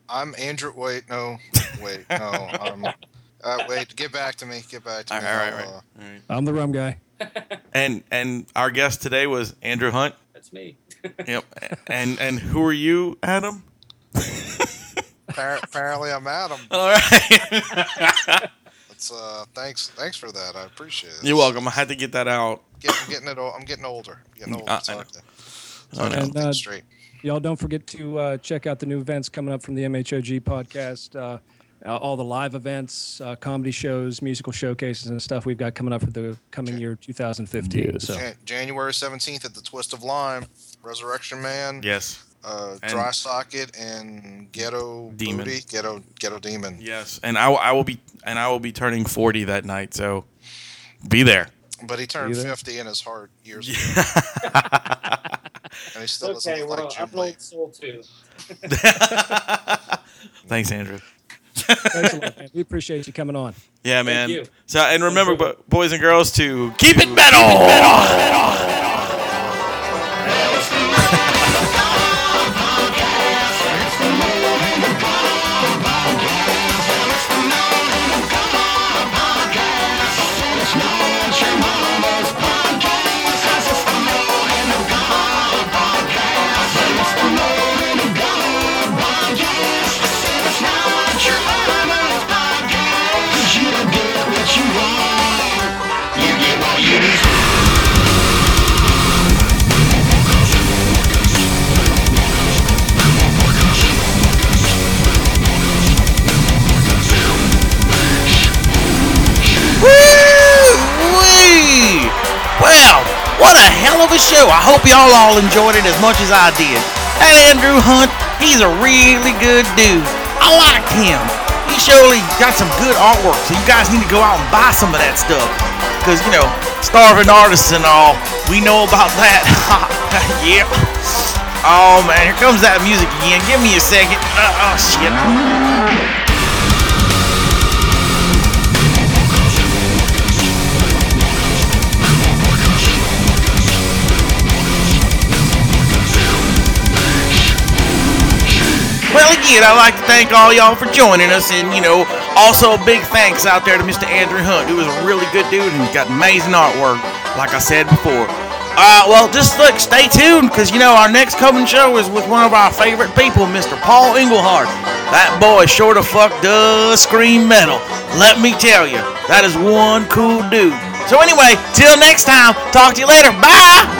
I'm Andrew. Wait, no, wait, no. Um, uh, wait, get back to me. Get back to All me. all right, I'll, right. uh, all right. I'm the rum guy. And and our guest today was Andrew Hunt. That's me. Yep. and and who are you, Adam? Appar- apparently, I'm Adam. All right. That's uh, thanks, thanks for that. I appreciate it. You're welcome. I had to get that out. Get, I'm getting it. ol- I'm getting older. I'm getting older. I- I hard know. I hard to know. keep And, uh, straight. Y'all don't forget to uh, check out the new events coming up from the MHOG podcast. Uh, uh, all the live events, uh, comedy shows, musical showcases, and stuff we've got coming up for the coming year 2015. Yes. So Jan- January 17th at the Twist of Lime, Resurrection Man, Yes. Uh, And- Dry Socket, and Ghetto Demon. Booty, Ghetto Ghetto Demon. Yes. And I, will- I will be and I will be turning 40 that night, so be there. But he turned You there? 50 in his heart years ago, and he still doesn't Okay, look well, like Jim I'm old soul too. Thanks, Andrew. thanks a lot, man. We appreciate you coming on. Yeah, man. you. So and remember, boys and girls, to keep it metal. Woo-wee! Hope y'all all enjoyed it as much as I did. That Andrew Hunt, he's a really good dude. I liked him. He surely got some good artwork, so you guys need to go out and buy some of that stuff. Because, you know, starving artists and all, we know about that. yeah. Oh, man, here comes that music again. Give me a second. Uh, oh, shit. Again, I'd like to thank all y'all for joining us, and you know, also a big thanks out there to Mr. Andrew Hunt, who is a really good dude and got amazing artwork, like I said before. Uh, well, just look, stay tuned, because you know our next coming show is with one of our favorite people, Mr. Paul Englehart. That boy sure the fuck does scream metal. Let me tell you, that is one cool dude. So anyway, till next time, talk to you later. Bye.